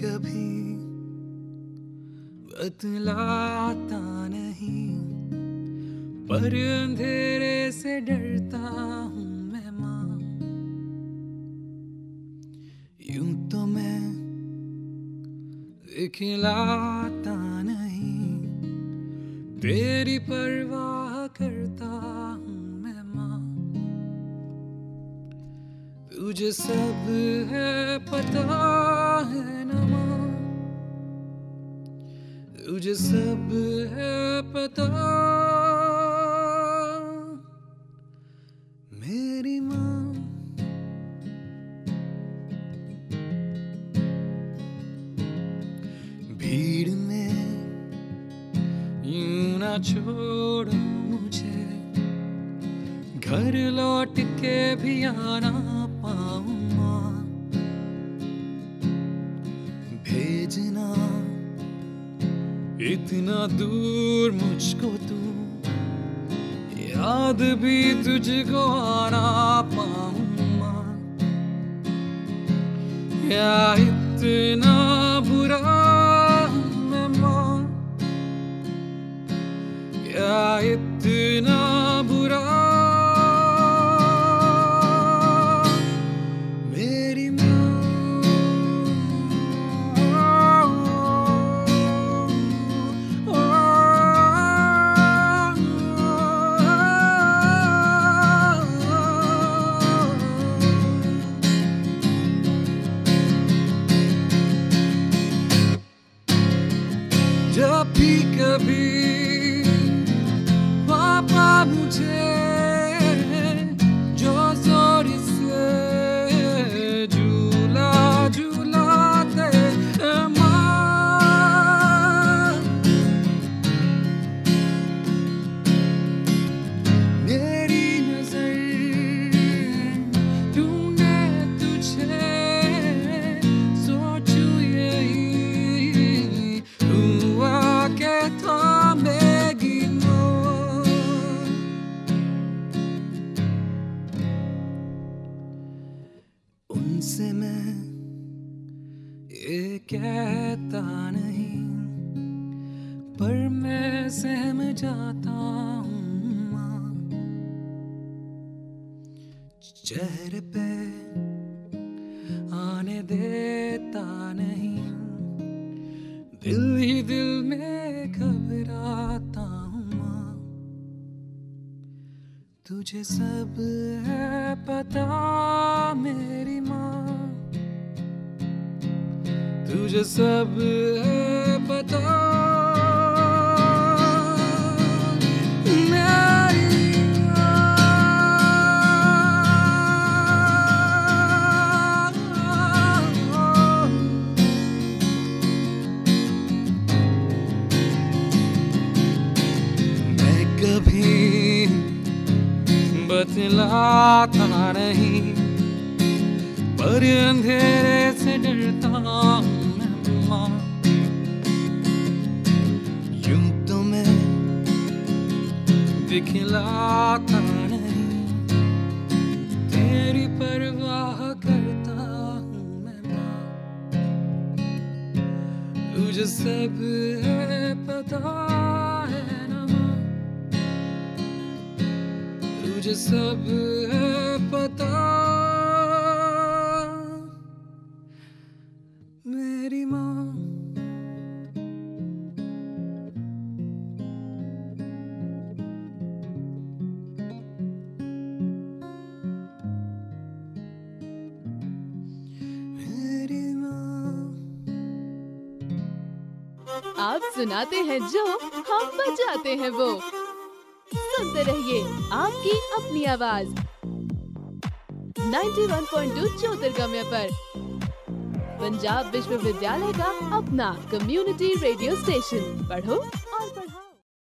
कभी बतलाता नहीं पर अंधेरे से डरता हूँ। दिखलाता नहीं। तेरी परवाह करता हूँ मैं माँ। तुझे सब है, पता है ना माँ। तुझे सब है, पता यूँ ना छोड़ो मुझे? घर लौट के भी आना पाऊँ भेजना, इतना दूर मुझको तू। याद भी तुझको आना पाऊँ क्या इतना जब भी कभी पापा मुझे ये कहता नहीं, पर मैं सहम जाता हूँ चेहरे पे आने देता नहीं, दिल ही दिल में घबराता हूँ तुझे सब है पता। तुझे सब पता। बतलाता नहीं पर अंधेरे से डरता मैं यूँ तो मैं दिखलाता नहीं तेरी परवाह करता हूँ मैं माँ तुझे सब है पता है ना माँ तुझे सब है पता मेरी माँ आप सुनाते हैं जो हम बजाते हैं वो। सुनते रहिए आपकी अपनी आवाज़। 91.2 ज्योतिर्गम्य पर। पंजाब विश्वविद्यालय का अपना कम्युनिटी रेडियो स्टेशन पढ़ो।